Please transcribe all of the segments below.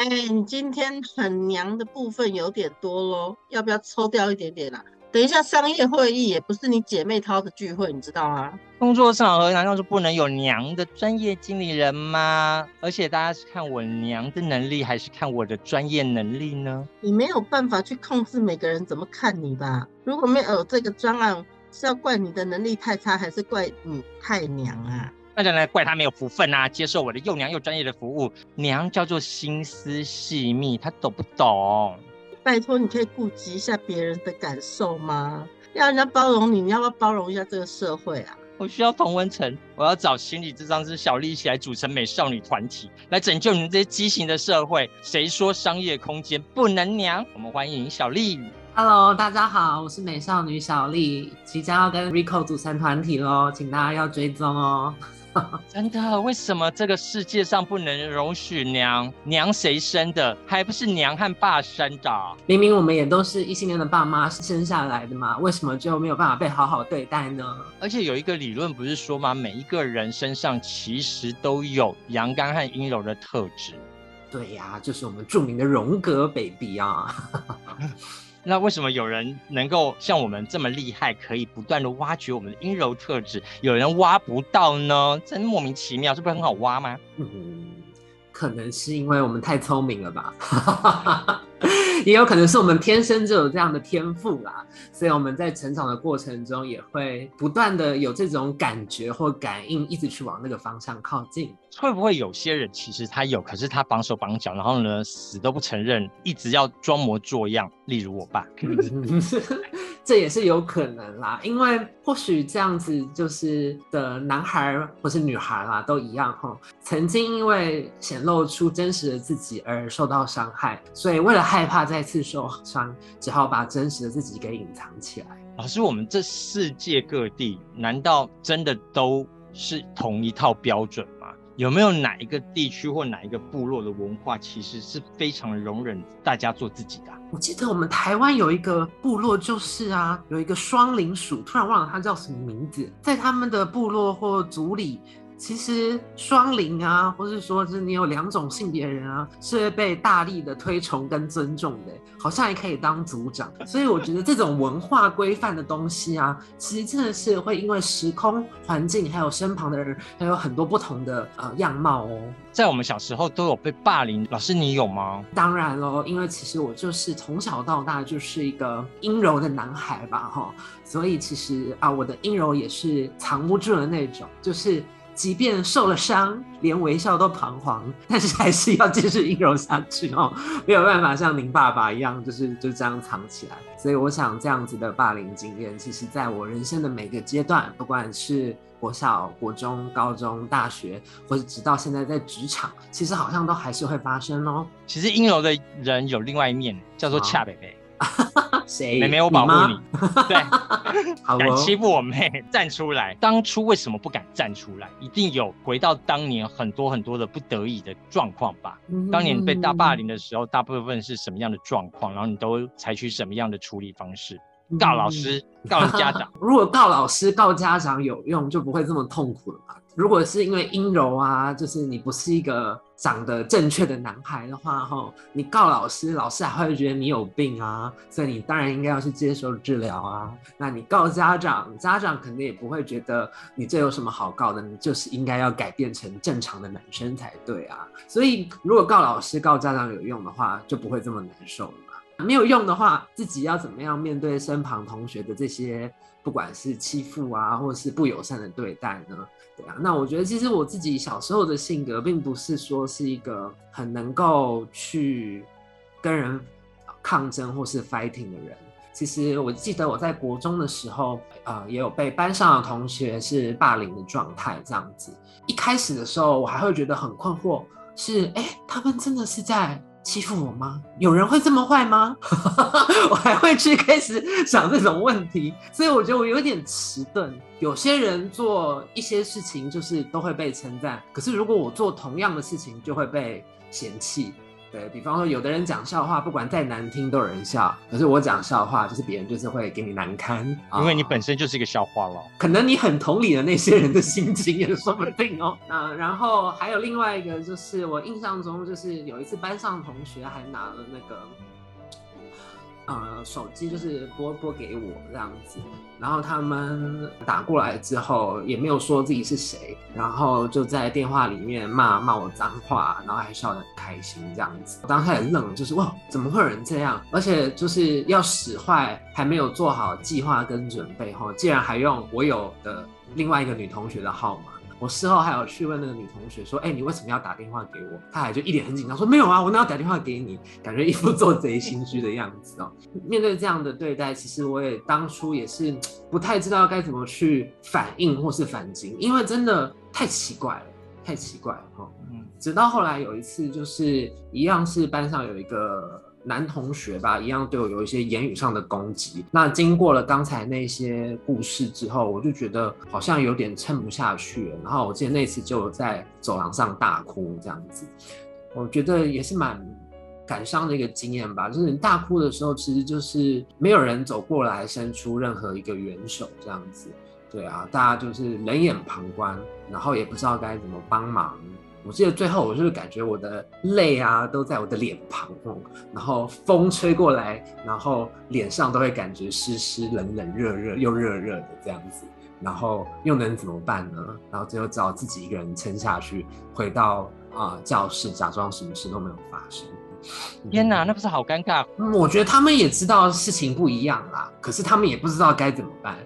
哎，你今天很娘的部分有点多喽，要不要抽掉一点点啊？等一下商业会议也不是你姐妹淘的聚会，你知道吗？工作场合难道就不能有娘的专业经理人吗？而且大家是看我娘的能力，还是看我的专业能力呢？你没有办法去控制每个人怎么看你吧？如果没有这个专案，是要怪你的能力太差，还是怪你太娘啊？那就来怪他没有福分啊！接受我的又娘又专业的服务，娘叫做心思细密，他懂不懂？拜托，你可以顾及一下别人的感受吗？要人家包容你，你要不要包容一下这个社会啊？我需要同温层，我要找心理智商师小丽一起来组成美少女团体，来拯救你们这些畸形的社会。谁说商业空间不能娘？我们欢迎小丽。Hello，大家好，我是美少女小丽，即将要跟 Rico 组成团体喽，请大家要追踪哦。真的？为什么这个世界上不能容许娘？娘谁生的？还不是娘和爸生的？明明我们也都是异性恋的爸妈生下来的嘛，为什么就没有办法被好好对待呢？而且有一个理论不是说吗？每一个人身上其实都有阳刚和阴柔的特质。对呀、啊，就是我们著名的荣格 baby 啊。那为什么有人能够像我们这么厉害，可以不断的挖掘我们的阴柔特质，有人挖不到呢？真莫名其妙，这不是很好挖吗？可能是因为我们太聪明了吧。也有可能是我们天生就有这样的天赋啦，所以我们在成长的过程中也会不断的有这种感觉或感应，一直去往那个方向靠近。会不会有些人其实他有，可是他绑手绑脚，然后呢死都不承认，一直要装模作样？例如我爸。这也是有可能啦，因为或许这样子就是的男孩或是女孩啦，都一样哈。曾经因为显露出真实的自己而受到伤害，所以为了害怕再次受伤，只好把真实的自己给隐藏起来。老师，我们这世界各地难道真的都是同一套标准吗？有没有哪一个地区或哪一个部落的文化，其实是非常容忍大家做自己的？我记得我们台湾有一个部落，就是啊，有一个双灵鼠，突然忘了它叫什么名字，在他们的部落或族里。其实双灵啊，或是说，是你有两种性别的人啊，是会被大力的推崇跟尊重的，好像也可以当组长。所以我觉得这种文化规范的东西啊，其实真的是会因为时空环境，还有身旁的人，还有很多不同的呃样貌哦。在我们小时候都有被霸凌，老师你有吗？当然喽，因为其实我就是从小到大就是一个阴柔的男孩吧，哈，所以其实啊，我的阴柔也是藏不住的那种，就是。即便受了伤，连微笑都彷徨，但是还是要继续阴柔下去哦，没有办法像您爸爸一样，就是就这样藏起来。所以我想，这样子的霸凌经验，其实在我人生的每个阶段，不管是国小、国中、高中、大学，或者直到现在在职场，其实好像都还是会发生哦。其实阴柔的人有另外一面，叫做恰北北。谁？妹妹，我保护你。对，好哦、敢欺负我妹，站出来。当初为什么不敢站出来？一定有回到当年很多很多的不得已的状况吧？嗯、当年被大霸凌的时候，大部分是什么样的状况？然后你都采取什么样的处理方式？告老师，告家长。如果告老师、告家长有用，就不会这么痛苦了嘛。如果是因为阴柔啊，就是你不是一个长得正确的男孩的话，哈，你告老师，老师还会觉得你有病啊，所以你当然应该要去接受治疗啊。那你告家长，家长肯定也不会觉得你这有什么好告的，你就是应该要改变成正常的男生才对啊。所以如果告老师、告家长有用的话，就不会这么难受了。没有用的话，自己要怎么样面对身旁同学的这些，不管是欺负啊，或者是不友善的对待呢？对啊，那我觉得其实我自己小时候的性格，并不是说是一个很能够去跟人抗争或是 fighting 的人。其实我记得我在国中的时候，呃，也有被班上的同学是霸凌的状态这样子。一开始的时候，我还会觉得很困惑，是哎，他们真的是在欺负我吗？有人会这么坏吗？我还会去开始想这种问题，所以我觉得我有点迟钝。有些人做一些事情就是都会被称赞，可是如果我做同样的事情，就会被嫌弃。对，比方说，有的人讲笑话，不管再难听都有人笑。可是我讲笑话，就是别人就是会给你难堪，因为你本身就是一个笑话咯。可能你很同理的那些人的心情也说不定哦。那，然后还有另外一个，就是我印象中，就是有一次班上同学还拿了那个。呃，手机就是拨拨给我这样子，然后他们打过来之后也没有说自己是谁，然后就在电话里面骂骂我脏话，然后还笑得很开心这样子。我当时很愣，就是哇，怎么会有人这样？而且就是要使坏，还没有做好计划跟准备哈，竟然还用我有的另外一个女同学的号码。我事后还有去问那个女同学说：“哎、欸，你为什么要打电话给我？”她还就一脸很紧张说：“没有啊，我哪有打电话给你？”感觉一副做贼心虚的样子哦。面对这样的对待，其实我也当初也是不太知道该怎么去反应或是反击，因为真的太奇怪了，太奇怪了哈。嗯，直到后来有一次，就是一样是班上有一个。男同学吧，一样对我有一些言语上的攻击。那经过了刚才那些故事之后，我就觉得好像有点撑不下去了。然后我记得那次就在走廊上大哭，这样子，我觉得也是蛮感伤的一个经验吧。就是你大哭的时候，其实就是没有人走过来伸出任何一个援手，这样子。对啊，大家就是冷眼旁观，然后也不知道该怎么帮忙。我记得最后，我就是感觉我的泪啊都在我的脸庞，然后风吹过来，然后脸上都会感觉湿湿、冷冷、热热又热热的这样子，然后又能怎么办呢？然后最后只好自己一个人撑下去，回到啊、教室，假装什么事都没有发生。天哪，那不是好尴尬？嗯，我觉得他们也知道事情不一样啦，可是他们也不知道该怎么办。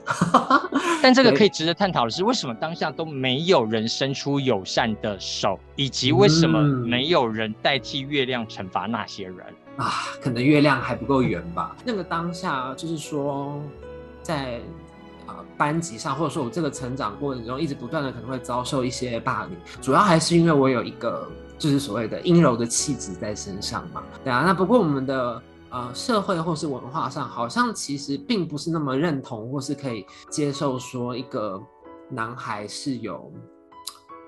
但这个可以值得探讨的是，为什么当下都没有人伸出友善的手，以及为什么没有人代替月亮惩罚那些人？啊，可能月亮还不够圆吧。那个当下就是说，在班级上，或者说我这个成长过程中，一直不断的可能会遭受一些霸凌，主要还是因为我有一个。就是所谓的阴柔的气质在身上嘛，对啊。那不过我们的呃社会或是文化上，好像其实并不是那么认同或是可以接受说一个男孩是有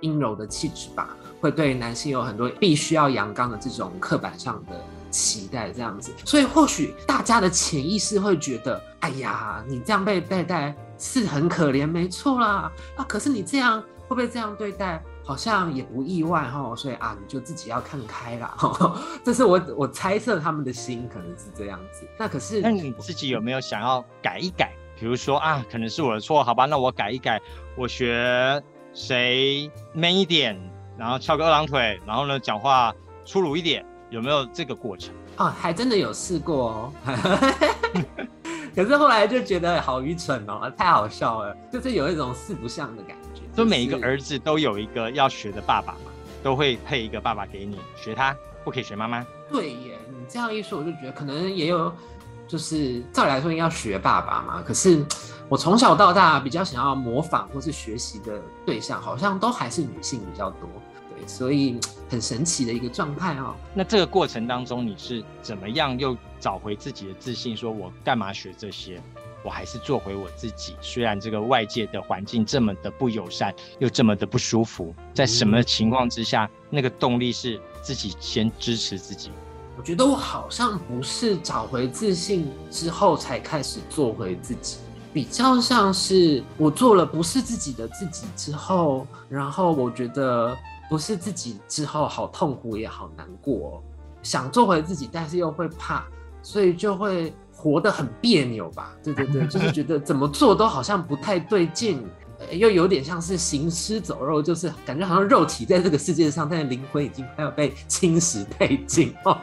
阴柔的气质吧，会对男性有很多必须要阳刚的这种刻板上的期待这样子。所以或许大家的潜意识会觉得，哎呀，你这样被对待是很可怜，没错啦啊。可是你这样会不会这样对待？好像也不意外哈，所以啊，你就自己要看开啦。这是我我猜测他们的心可能是这样子。那可是，那你自己有没有想要改一改？比如说啊，可能是我的错，好吧，那我改一改，我学谁 man 一点，然后翘个二郎腿，然后呢讲话粗鲁一点，有没有这个过程？啊，还真的有试过哦。可是后来就觉得好愚蠢哦，太好笑了，就是有一种四不像的感觉。就每一个儿子都有一个要学的爸爸嘛，都会配一个爸爸给你学他，不可以学妈妈。对耶，你这样一说，我就觉得可能也有，就是照理来说应该要学爸爸嘛。可是我从小到大比较想要模仿或是学习的对象，好像都还是女性比较多。对，所以很神奇的一个状态哦。那这个过程当中，你是怎么样又找回自己的自信？说我干嘛学这些？我还是做回我自己，虽然这个外界的环境这么的不友善，又这么的不舒服，在什么情况之下，那个动力是自己先支持自己？我觉得我好像不是找回自信之后才开始做回自己，比较像是我做了不是自己的自己之后，然后我觉得不是自己之后好痛苦也好难过，想做回自己，但是又会怕，所以就会。活得很别扭吧？对对对，就是觉得怎么做都好像不太对劲，又有点像是行尸走肉，就是感觉好像肉体在这个世界上，但是灵魂已经快要被侵蚀殆尽哦。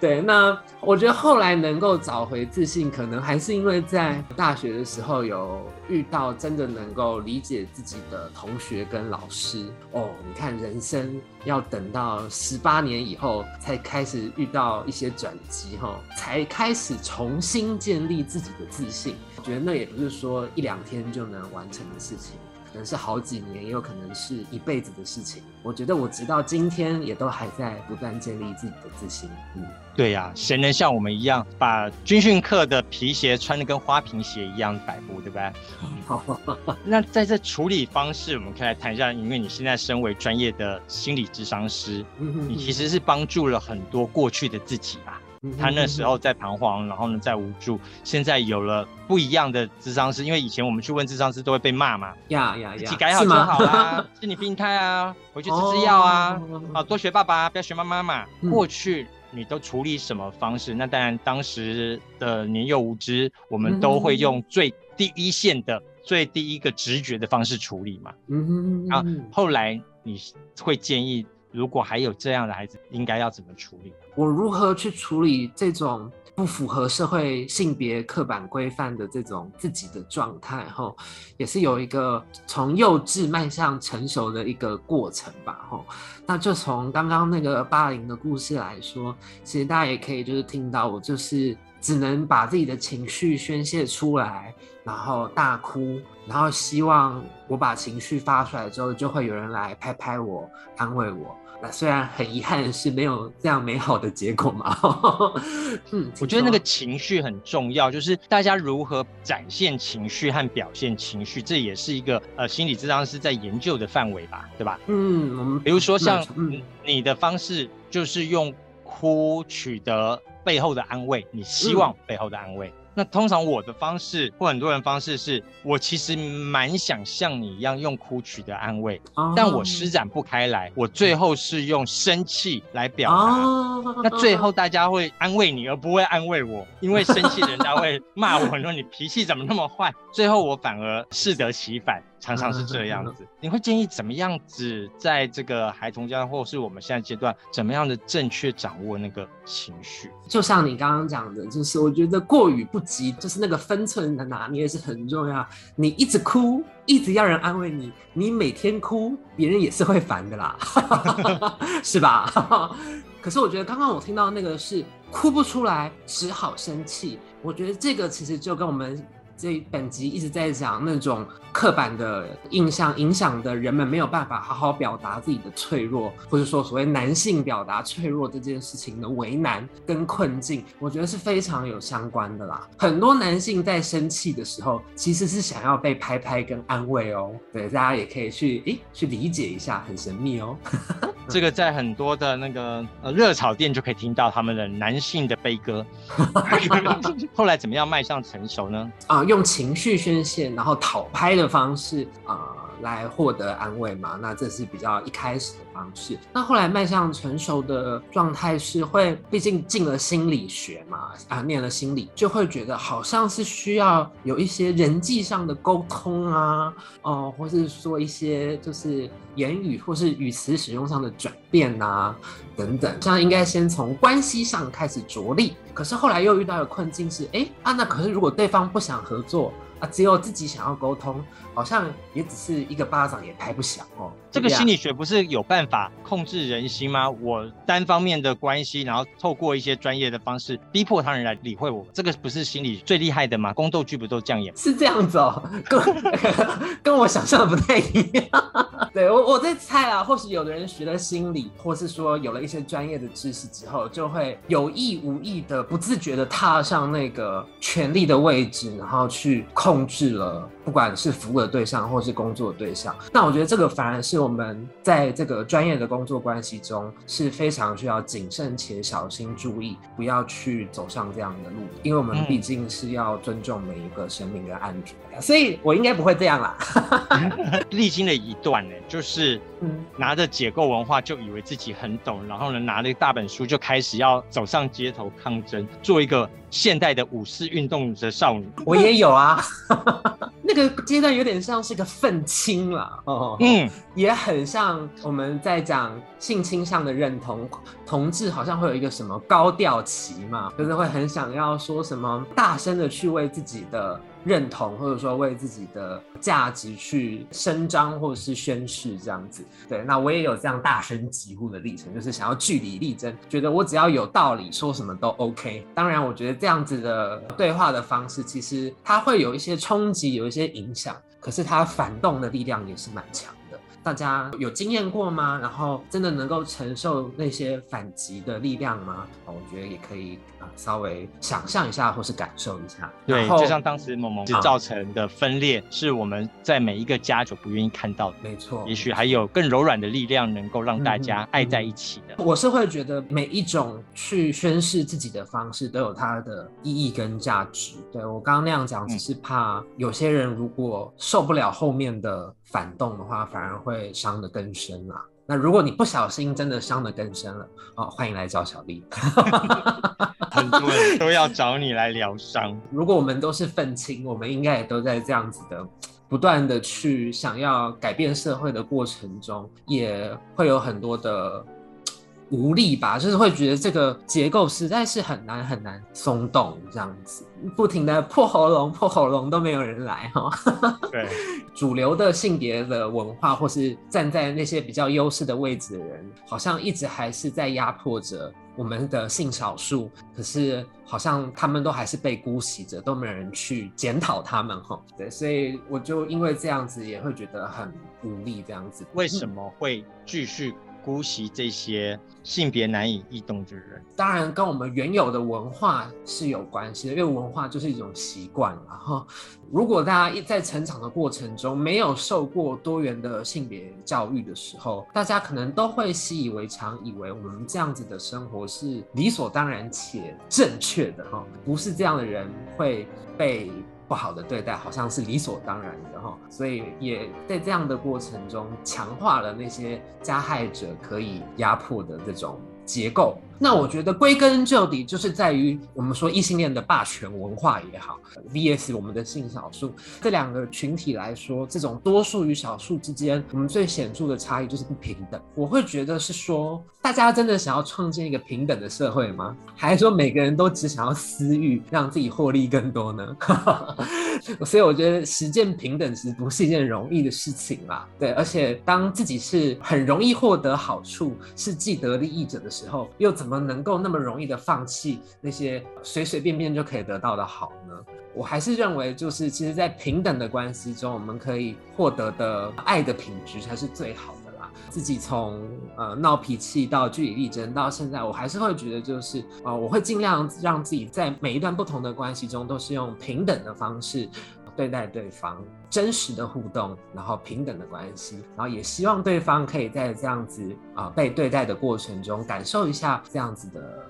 对，那我觉得后来能够找回自信，可能还是因为在大学的时候有遇到真的能够理解自己的同学跟老师哦。你看，人生要等到十八年以后才开始遇到一些转机哈，才开始重新建立自己的自信。我觉得那也不是说一两天就能完成的事情。能是好几年，也有可能是一辈子的事情。我觉得我直到今天也都还在不断建立自己的自信。嗯，对呀、啊，谁能像我们一样把军训课的皮鞋穿得跟花瓶鞋一样摆布，对不对？好，那在这处理方式，我们可以来谈一下，因为你现在身为专业的心理智商师，你其实是帮助了很多过去的自己吧。他那时候在彷徨，然后呢，在无助。现在有了不一样的智商师，因为以前我们去问智商师都会被骂嘛，呀呀呀，自己改好就好啦，是你病态啊，回去吃吃药啊，啊，多学爸爸，不要学妈妈嘛。过去你都处理什么方式？那当然，当时的年幼无知，我们都会用最第一线的、最第一个直觉的方式处理嘛。嗯哼，然后后来你会建议，如果还有这样的孩子，应该要怎么处理？我如何去处理这种不符合社会性别刻板规范的这种自己的状态？吼，也是有一个从幼稚迈向成熟的一个过程吧？吼，那就从刚刚那个霸凌的故事来说，其实大家也可以就是听到我就是只能把自己的情绪宣泄出来，然后大哭，然后希望我把情绪发出来之后，就会有人来拍拍我，安慰我。那虽然很遗憾是没有这样美好的结果嘛，嗯，我觉得那个情绪很重要，就是大家如何展现情绪和表现情绪，这也是一个呃心理治疗师在研究的范围吧，对吧？嗯，我们比如说像你的方式就是用哭取得背后的安慰，你希望背后的安慰。嗯那通常我的方式或很多人方式是，我其实蛮想像你一样用哭取的安慰，但我施展不开来，我最后是用生气来表达。那最后大家会安慰你，而不会安慰我，因为生气人家会 骂我，说你脾气怎么那么坏。最后我反而适得其反。常常是这样子，你会建议怎么样子在这个孩童阶段，或是我们现在阶段，怎么样的正确掌握那个情绪？就像你刚刚讲的，就是我觉得过于不及，就是那个分寸的拿捏是很重要。你一直哭，一直要人安慰你，你每天哭，别人也是会烦的啦，是吧？可是我觉得刚刚我听到那个是哭不出来，只好生气。我觉得这个其实就跟我们。这本集一直在讲那种刻板的印象影响的人们没有办法好好表达自己的脆弱，或者说所谓男性表达脆弱这件事情的为难跟困境，我觉得是非常有相关的啦。很多男性在生气的时候，其实是想要被拍拍跟安慰哦。对，大家也可以去诶去理解一下，很神秘哦。这个在很多的那个呃热炒店就可以听到他们的男性的悲歌。后来怎么样迈向成熟呢？啊。用情绪宣泄，然后讨拍的方式啊、来获得安慰嘛。那这是比较一开始的方式。那后来迈向成熟的状态是会，毕竟进了心理学嘛，啊，念了心理，就会觉得好像是需要有一些人际上的沟通啊，哦、或是说一些就是言语或是语词使用上的转变啊，等等，这样应该先从关系上开始着力。可是后来又遇到的困境是，哎啊，那可是如果对方不想合作啊，只有自己想要沟通，好像也只是一个巴掌也拍不响哦。这个心理学不是有办法控制人心吗？我单方面的关系，然后透过一些专业的方式逼迫他人来理会我，这个不是心理最厉害的吗？宫斗剧不都这样演？是这样子哦，跟 跟我想象的不太一样。对我我在猜啊，或许有的人学了心理，或是说有了一些专业的知识之后，就会有意无意的、不自觉的踏上那个权力的位置，然后去控制了，不管是服务的对象或是工作的对象。那我觉得这个反而是我们在这个专业的工作关系中是非常需要谨慎且小心注意，不要去走上这样的路，因为我们毕竟是要尊重每一个生命的安全。所以我应该不会这样啦。历经了一段呢。就是拿着解构文化就以为自己很懂，然后呢，拿了一大本书就开始要走上街头抗争，做一个现代的五四运动的少女。我也有啊，那个阶段有点像是个愤青啦哦，嗯，也很像我们在讲性倾向的认同，同志好像会有一个什么高调期嘛，就是会很想要说什么，大声的去为自己的。认同或者说为自己的价值去伸张或者是宣誓这样子，对，那我也有这样大声疾呼的历程，就是想要据理力争，觉得我只要有道理，说什么都 OK。当然，我觉得这样子的对话的方式，其实它会有一些冲击，有一些影响。可是它反动的力量也是蛮强的。大家有经验过吗？然后真的能够承受那些反击的力量吗？我觉得也可以啊，稍微想象一下，或是感受一下。对，就像当时萌萌造成的分裂，啊，是我们在每一个家就不愿意看到的。没错，也许还有更柔软的力量，能够让大家爱在一起的。我是会觉得每一种去宣示自己的方式都有它的意义跟价值。对，我刚刚那样讲，只是怕有些人如果受不了后面的。反动的话，反而会伤得更深啦。那如果你不小心真的伤得更深了，哦，欢迎来找小丽。很多人都要找你来疗伤。如果我们都是愤青，我们应该也都在这样子的不断的去想要改变社会的过程中，也会有很多的。无力吧，就是会觉得这个结构实在是很难很难松动，这样子不停的破喉咙破喉咙都没有人来哈。对，主流的性别的文化或是站在那些比较优势的位置的人，好像一直还是在压迫着我们的性少数，可是好像他们都还是被姑息着，都没有人去检讨他们哈。对，所以我就因为这样子也会觉得很无力，这样子为什么会继续？姑息这些性别难以异动的人，当然跟我们原有的文化是有关系的，因为文化就是一种习惯。然后，如果大家一在成长的过程中没有受过多元的性别教育的时候，大家可能都会习以为常，以为我们这样子的生活是理所当然且正确的哈，不是这样的人会被。不好的对待好像是理所当然的哈，所以也在这样的过程中强化了那些加害者可以压迫的这种结构。那我觉得归根究底就是在于我们说异性恋的霸权文化也好，VS 我们的性少数这两个群体来说，这种多数与少数之间，我们最显著的差异就是不平等。我会觉得是说，大家真的想要创建一个平等的社会吗？还是说每个人都只想要私欲，让自己获利更多呢？所以我觉得实践平等其实不是一件容易的事情啦。对，而且当自己是很容易获得好处，是既得利益者的时候，又怎怎么能够那么容易的放弃那些随随便便就可以得到的好呢？我还是认为，就是其实，在平等的关系中，我们可以获得的爱的品质才是最好的啦。自己从呃闹脾气到据理力争到现在，我还是会觉得，就是呃，我会尽量让自己在每一段不同的关系中，都是用平等的方式。对待对方，真实的互动，然后平等的关系，然后也希望对方可以在这样子啊、被对待的过程中，感受一下这样子的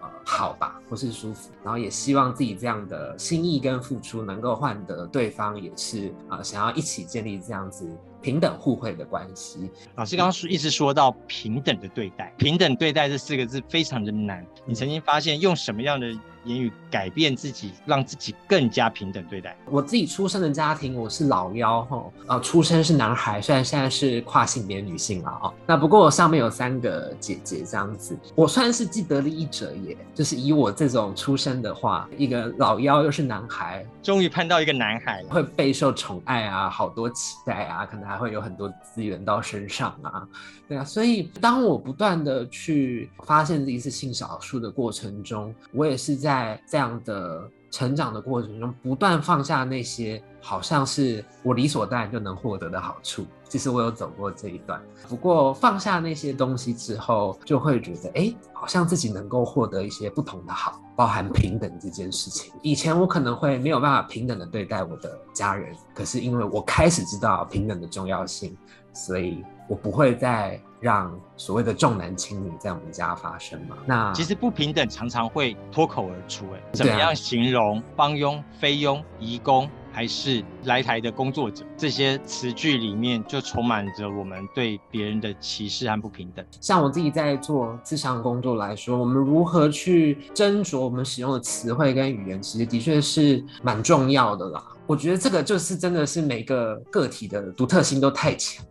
呃好吧，或是舒服，然后也希望自己这样的心意跟付出，能够换得对方也是啊、想要一起建立这样子平等互惠的关系。老师刚刚说一直说到平等的对待，平等对待这四个字非常的难。你曾经发现用什么样的？言语改变自己，让自己更加平等对待。我自己出生的家庭，我是老幺哈，呃，出生是男孩，虽然现在是跨性别女性了啊。那不过我上面有三个姐姐这样子，我算是既得利益者耶。就是以我这种出生的话，一个老幺又是男孩，终于盼到一个男孩会备受宠爱啊，好多期待啊，可能还会有很多资源到身上啊。对啊，所以当我不断的去发现自己是性少数的过程中，我也是在在这样的成长的过程中，不断放下那些好像是我理所当然就能获得的好处。其实我有走过这一段，不过放下那些东西之后，就会觉得，哎，好像自己能够获得一些不同的好，包含平等这件事情。以前我可能会没有办法平等的对待我的家人，可是因为我开始知道平等的重要性，所以。我不会再让所谓的重男轻女在我们家发生嘛？那其实不平等常常会脱口而出，哎，怎么样形容帮佣、菲佣、移工，还是来台的工作者？这些词句里面就充满着我们对别人的歧视和不平等。像我自己在做咨商工作来说，我们如何去斟酌我们使用的词汇跟语言，其实的确是蛮重要的啦。我觉得这个就是真的是每个个体的独特性都太强。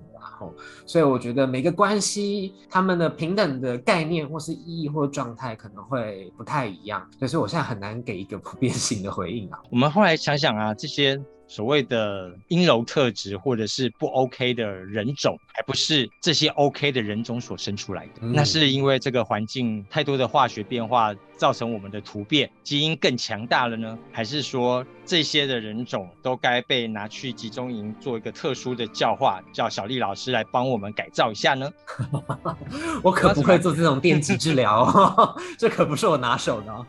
所以我觉得每个关系，他们的平等的概念或是意义或状态可能会不太一样，所以我现在很难给一个普遍性的回应啊。我们后来想想啊，这些所谓的阴柔特质或者是不 OK 的人种，还不是这些 OK 的人种所生出来的。嗯、那是因为这个环境太多的化学变化造成我们的突变，基因更强大了呢？还是说这些的人种都该被拿去集中营做一个特殊的教化，叫小丽老师来帮我们改造一下呢？我可不会做这种电击治疗，这可不是我拿手的。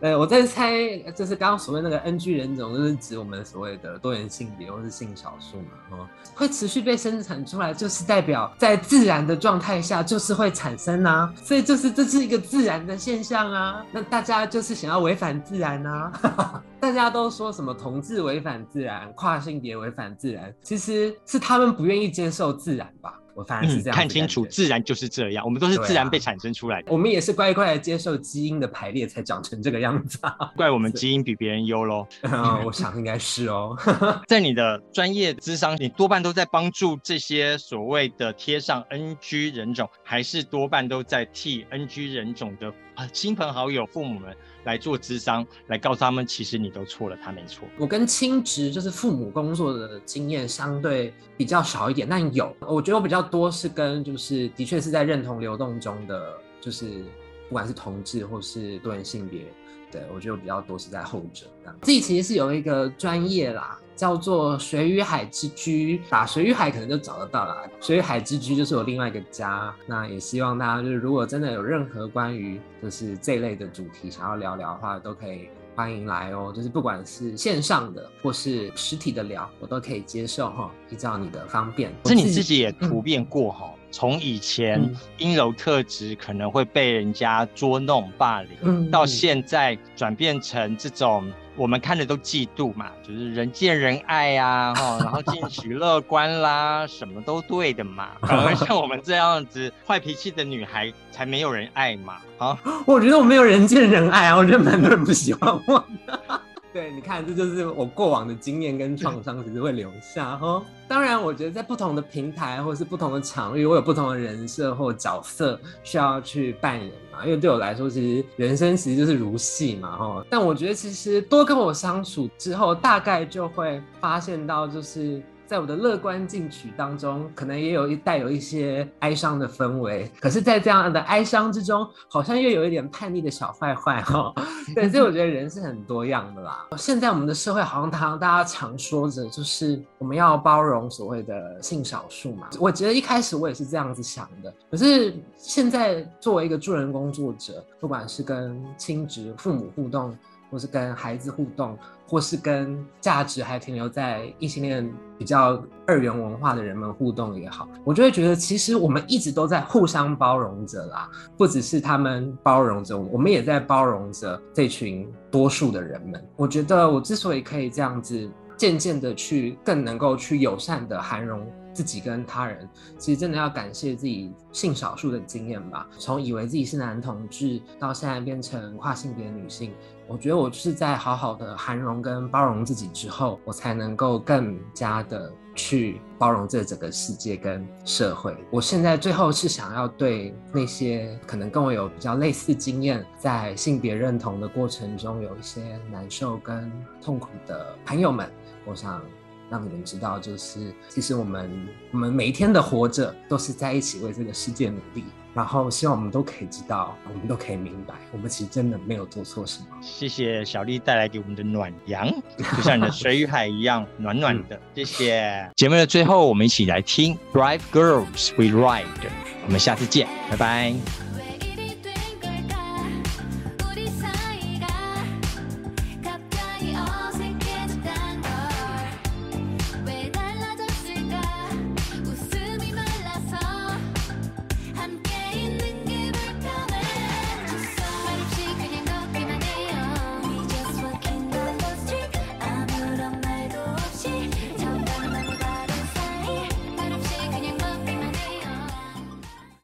呃，我在猜，就是刚刚所谓那个 NG 人种，就是指我们所谓的多元性别或是性少数嘛，哦，会持续被生产出来，就是代表在自然的状态下就是会产生啊，所以就是这是一个自然的现象啊，那大家就是想要违反自然啊，大家都说什么同志违反自然，跨性别违反自然，其实是他们不愿意接受自然吧。我反而是这样、嗯，看清楚，自然就是这样。我们都是自然被产生出来的，啊、我们也是乖乖的接受基因的排列才长成这个样子、啊。怪我们基因比别人优喽？嗯，我想应该是哦。在你的专业智商，你多半都在帮助这些所谓的贴上 NG 人种，还是多半都在替 NG 人种的亲朋好友、父母们？来做智商，来告诉他们，其实你都错了，他没错。我跟亲职就是父母工作的经验相对比较少一点，但有，我觉得我比较多是跟就是的确是在认同流动中的，就是不管是同志或是多元性别，对，我觉得我比较多是在后者。自己其实是有一个专业啦。叫做水与海之居，打水与海可能就找得到了。水与海之居就是我另外一个家，那也希望大家就是如果真的有任何关于就是这类的主题想要聊聊的话，都可以欢迎来哦。就是不管是线上的或是实体的聊，我都可以接受哈，依照你的方便。是你自己也突变过哈，从、嗯、以前阴柔特质可能会被人家捉弄霸凌，嗯、到现在转变成这种。我们看的都嫉妒嘛，就是人见人爱呀、啊，哈，然后进取乐观啦，什么都对的嘛。反而像我们这样子坏脾气的女孩，才没有人爱嘛。啊，我觉得我没有人见人爱啊，我觉得蛮多人不喜欢我的。对，你看，这就是我过往的经验跟创伤，其实会留下哈。当然，我觉得在不同的平台或者是不同的场域，我有不同的人设或角色需要去扮演嘛。因为对我来说，其实人生其实就是如戏嘛哈。但我觉得，其实多跟我相处之后，大概就会发现到，就是。在我的乐观进取当中，可能也有一带有一些哀伤的氛围。可是，在这样的哀伤之中，好像又有一点叛逆的小坏坏哈。对，所以我觉得人是很多样的啦。现在我们的社会好像大家常说着，就是我们要包容所谓的性少数嘛。我觉得一开始我也是这样子想的。可是现在作为一个助人工作者，不管是跟亲职父母互动，或是跟孩子互动，或是跟价值还停留在异性恋比较二元文化的人们互动也好，我就会觉得其实我们一直都在互相包容着啦，不只是他们包容着我们，我们也在包容着这群多数的人们。我觉得我之所以可以这样子渐渐的去更能够去友善的涵容自己跟他人，其实真的要感谢自己性少数的经验吧。从以为自己是男同志，到现在变成跨性别女性。我觉得我是在好好的涵容跟包容自己之后，我才能够更加的去包容这整个世界跟社会。我现在最后是想要对那些可能跟我有比较类似经验，在性别认同的过程中有一些难受跟痛苦的朋友们，我想让你们知道，就是其实我们我们每一天的活着，都是在一起为这个世界努力。然后希望我们都可以知道，我们都可以明白，我们其实真的没有做错什么。谢谢小丽带来给我们的暖阳，就像你的水与海一样暖暖的。谢谢。节目的最后，我们一起来听《Drive Girls We Ride》，我们下次见，拜拜。